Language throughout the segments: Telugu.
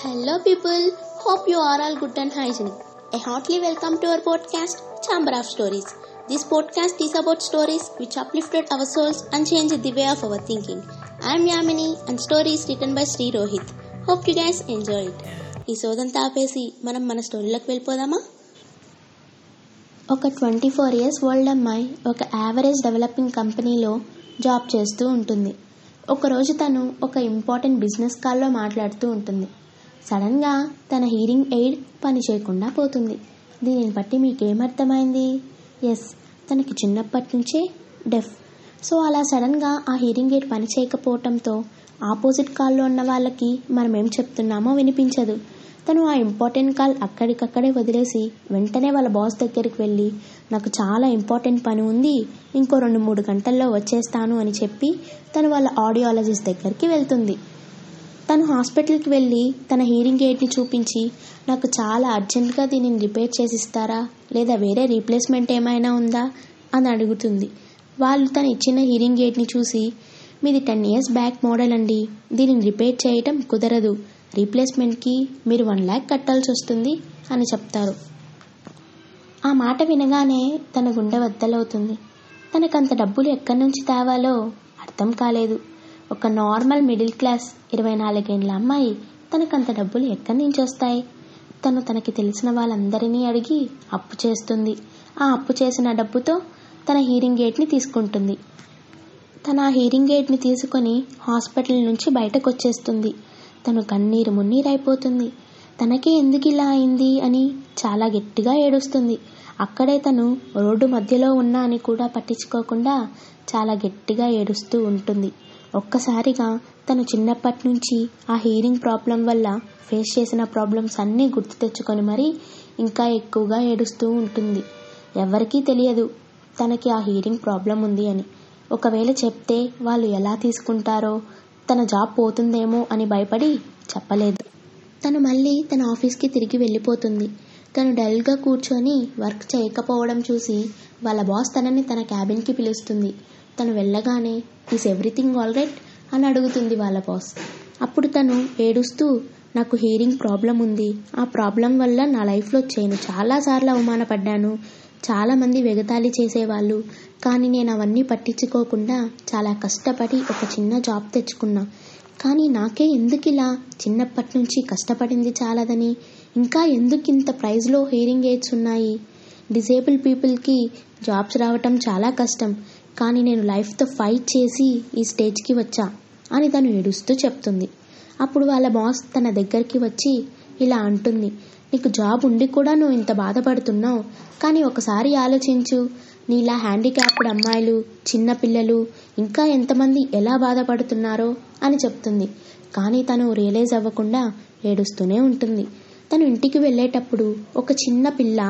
Hello people hope you are all good and hygienic I heartily welcome to our podcast chamber of stories this podcast is about stories which uplifted our souls and change the way of our thinking I am Yamini and stories written by Shri Rohit hope you guys enjoy it ఈ శోధంతా తాపేసి మనం మన స్టోరీలోకి వెళ్ళిపోదామా? ఒక ట్వంటీ ఫోర్ ఇయర్స్ ఓల్డ్ అమ్మాయి ఒక యావరేజ్ డెవలపింగ్ కంపెనీలో జాబ్ చేస్తూ ఉంటుంది. ఒకరోజు తను ఒక ఇంపార్టెంట్ బిజినెస్ కాల్లో మాట్లాడుతూ ఉంటుంది. సడన్గా తన హీరింగ్ ఎయిడ్ పని చేయకుండా పోతుంది. దీనిని బట్టి మీకేమర్థమైంది ఎస్ తనకి చిన్నప్పటి నుంచే డెఫ్. సో అలా సడన్గా ఆ హీరింగ్ ఎయిడ్ పని చేయకపోవటంతో ఆపోజిట్ కాల్లో ఉన్న వాళ్ళకి మనం ఏం చెప్తున్నామో వినిపించదు. తను ఆ ఇంపార్టెంట్ కాల్ అక్కడికక్కడే వదిలేసి వెంటనే వాళ్ళ బాస్ దగ్గరికి వెళ్ళి నాకు చాలా ఇంపార్టెంట్ పని ఉంది ఇంకో రెండు మూడు గంటల్లో వచ్చేస్తాను అని చెప్పి తను వాళ్ళ ఆడియాలజిస్ట్ దగ్గరికి వెళ్తుంది. తను హాస్పిటల్కి వెళ్ళి తన హీరింగ్ ఎయిడ్ని చూపించి నాకు చాలా అర్జెంటుగా దీనిని రిపేర్ చేసిస్తారా? లేదా వేరే రీప్లేస్మెంట్ ఏమైనా ఉందా? అని అడుగుతుంది. వాళ్ళు తను ఇచ్చిన హీరింగ్ ఎయిడ్ని చూసి మీది టెన్ ఇయర్స్ బ్యాక్ మోడల్ అండి. దీనిని రిపేర్ చేయటం కుదరదు. రీప్లేస్మెంట్కి మీరు వన్ ల్యాక్ కట్టాల్సి వస్తుంది అని చెప్తారు. ఆ మాట వినగానే తన గుండె వద్దలవుతుంది. తనకంత డబ్బులు ఎక్కడి నుంచి తేవాలో అర్థం కాలేదు. ఒక నార్మల్ మిడిల్ క్లాస్ ఇరవై నాలుగేండ్ల అమ్మాయి తనకంత డబ్బులు ఎక్కడి నుంచి వస్తాయి? తను తనకి తెలిసిన వాళ్ళందరినీ అడిగి అప్పు చేస్తుంది. ఆ అప్పు చేసిన డబ్బుతో తన హీరింగ్ ఎయిడ్ని తీసుకుంటుంది. తన ఆ హీరింగ్ ఎయిడ్ని తీసుకొని హాస్పిటల్ నుంచి బయటకు వచ్చేస్తుంది తను కన్నీరు మున్నీరైపోతుంది. తనకే ఎందుకు ఇలా అయింది అని చాలా గట్టిగా ఏడుస్తుంది. అక్కడే తను రోడ్డు మధ్యలో ఉన్నా అని కూడా పట్టించుకోకుండా చాలా గట్టిగా ఏడుస్తూ ఉంటుంది. ఒక్కసారిగా తను చిన్నప్పటి నుంచి ఆ హీరింగ్ ప్రాబ్లం వల్ల ఫేస్ చేసిన ప్రాబ్లమ్స్ అన్నీ గుర్తు తెచ్చుకొని మరీ ఇంకా ఎక్కువగా ఏడుస్తూ ఉంటుంది. ఎవరికీ తెలియదు తనకి ఆ హీరింగ్ ప్రాబ్లం ఉంది అని. ఒకవేళ చెప్తే వాళ్ళు ఎలా తీసుకుంటారో తన జాబ్ పోతుందేమో అని భయపడి చెప్పలేదు. తను మళ్ళీ తన ఆఫీస్కి తిరిగి వెళ్ళిపోతుంది. తను డల్గా కూర్చొని వర్క్ చేయకపోవడం చూసి వాళ్ళ బాస్ తనని తన క్యాబిన్కి పిలుస్తుంది. తను వెళ్ళగానే ఈస్ ఎవ్రీథింగ్ ఆల్ రైట్ అని అడుగుతుంది వాళ్ళ బాస్. అప్పుడు తను ఏడుస్తూ నాకు హీరింగ్ ప్రాబ్లం ఉంది. ఆ ప్రాబ్లం వల్ల నా లైఫ్లో చేయను. చాలాసార్లు అవమానపడ్డాను. చాలామంది వెగతాళి చేసేవాళ్ళు. కానీ నేను అవన్నీ పట్టించుకోకుండా చాలా కష్టపడి ఒక చిన్న జాబ్ తెచ్చుకున్నా. కానీ నాకే ఎందుకు ఇలా? చిన్నప్పటి నుంచి కష్టపడింది చాలదని. ఇంకా ఎందుకు ఇంత ప్రైజ్లో హీరింగ్ ఎయిడ్స్ ఉన్నాయి? డిసేబుల్ పీపుల్కి జాబ్స్ రావటం చాలా కష్టం. కానీ నేను లైఫ్తో ఫైట్ చేసి ఈ స్టేజ్కి వచ్చా అని తను ఏడుస్తూ చెప్తుంది. అప్పుడు వాళ్ళ బాస్ తన దగ్గరికి వచ్చి ఇలా అంటుంది నీకు జాబ్ ఉండి కూడా నువ్వు ఇంత బాధపడుతున్నావు కానీ ఒకసారి ఆలోచించు. నీలా హ్యాండిక్యాప్డ్ అమ్మాయిలు చిన్నపిల్లలు ఇంకా ఎంతమంది ఎలా బాధపడుతున్నారో అని చెప్తుంది. కానీ తను రియలైజ్ అవ్వకుండా ఏడుస్తూనే ఉంటుంది. తను ఇంటికి వెళ్ళేటప్పుడు ఒక చిన్న పిల్ల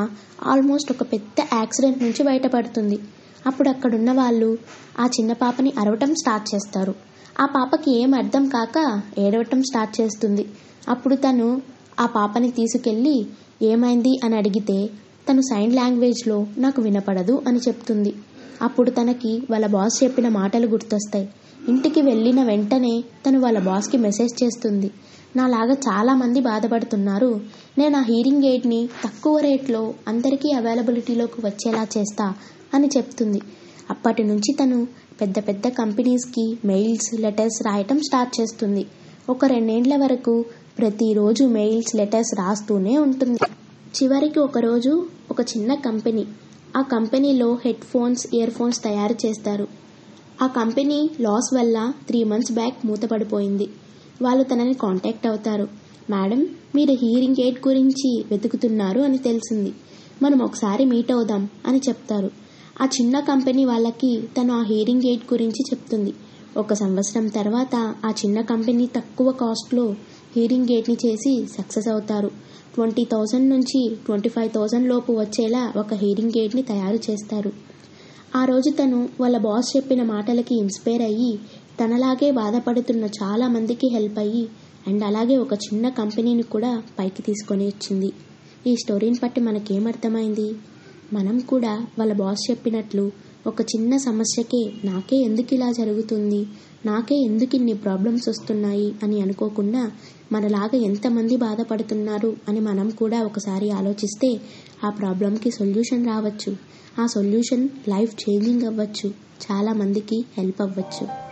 ఆల్మోస్ట్ ఒక పెద్ద యాక్సిడెంట్ నుంచి బయటపడుతుంది. అప్పుడు అక్కడున్న వాళ్ళు ఆ చిన్న పాపని అరవటం స్టార్ట్ చేస్తారు. ఆ పాపకి ఏం అర్థం కాక ఏడవటం స్టార్ట్ చేస్తుంది. అప్పుడు తను ఆ పాపని తీసుకెళ్ళి ఏమైంది అని అడిగితే తను సైన్ లాంగ్వేజ్లో నాకు వినపడదు అని చెప్తుంది. అప్పుడు తనకి వాళ్ళ బాస్ చెప్పిన మాటలు గుర్తొస్తాయి. ఇంటికి వెళ్ళిన వెంటనే తను వాళ్ళ బాస్కి మెసేజ్ చేస్తుంది. నాలాగా చాలామంది బాధపడుతున్నారు. నేను ఆ హీరింగ్ ఎయిడ్ని తక్కువ రేట్లో అందరికీ అవైలబిలిటీలోకి వచ్చేలా చేస్తా అని చెప్తుంది. అప్పటి నుంచి తను పెద్ద పెద్ద కంపెనీస్కి మెయిల్స్ లెటర్స్ రాయటం స్టార్ట్ చేస్తుంది. ఒక రెండేండ్ల వరకు ప్రతిరోజు మెయిల్స్ లెటర్స్ రాస్తూనే ఉంటుంది. చివరికి ఒకరోజు ఒక చిన్న కంపెనీ ఆ కంపెనీలో హెడ్ ఫోన్స్ ఇయర్ ఫోన్స్ తయారు చేస్తారు. ఆ కంపెనీ లాస్ వల్ల త్రీ మంత్స్ బ్యాక్ మూతపడిపోయింది. వాళ్ళు తనని కాంటాక్ట్ అవుతారు. మేడం మీరు హీరింగ్ ఎయిడ్ గురించి వెతుకుతున్నారు అని తెలిసింది. మనం ఒకసారి మీట్ అవుదాం అని చెప్తారు. ఆ చిన్న కంపెనీ వాళ్ళకి తను ఆ హీరింగ్ ఎయిడ్ గురించి చెప్తుంది. ఒక సంవత్సరం తర్వాత ఆ చిన్న కంపెనీ తక్కువ కాస్ట్లో హీరింగ్ ఎయిడ్ని చేసి సక్సెస్ అవుతారు. ట్వంటీ థౌజండ్ నుంచి ట్వంటీ ఫైవ్ థౌజండ్ లోపు వచ్చేలా ఒక హీరింగ్ ఎయిడ్ని తయారు చేస్తారు. ఆ రోజు తను వాళ్ళ బాస్ చెప్పిన మాటలకి ఇన్స్పైర్ అయ్యి తనలాగే బాధపడుతున్న చాలా మందికి హెల్ప్ అయ్యి అండ్ అలాగే ఒక చిన్న కంపెనీని కూడా పైకి తీసుకొని వచ్చింది. ఈ స్టోరీని బట్టి మనకేమర్థమైంది మనం కూడా వాళ్ళ బాస్ చెప్పినట్లు ఒక చిన్న సమస్యకే నాకే ఎందుకు ఇలా జరుగుతుంది? నాకే ఎందుకు ఇన్ని ప్రాబ్లమ్స్ వస్తున్నాయి? అని అనుకోకుండా మనలాగా ఎంతమంది బాధపడుతున్నారు? అని మనం కూడా ఒకసారి ఆలోచిస్తే ఆ ప్రాబ్లంకి సొల్యూషన్ రావచ్చు. ఆ సొల్యూషన్ లైఫ్ చేంజింగ్ అవ్వచ్చు. చాలామందికి హెల్ప్ అవ్వచ్చు.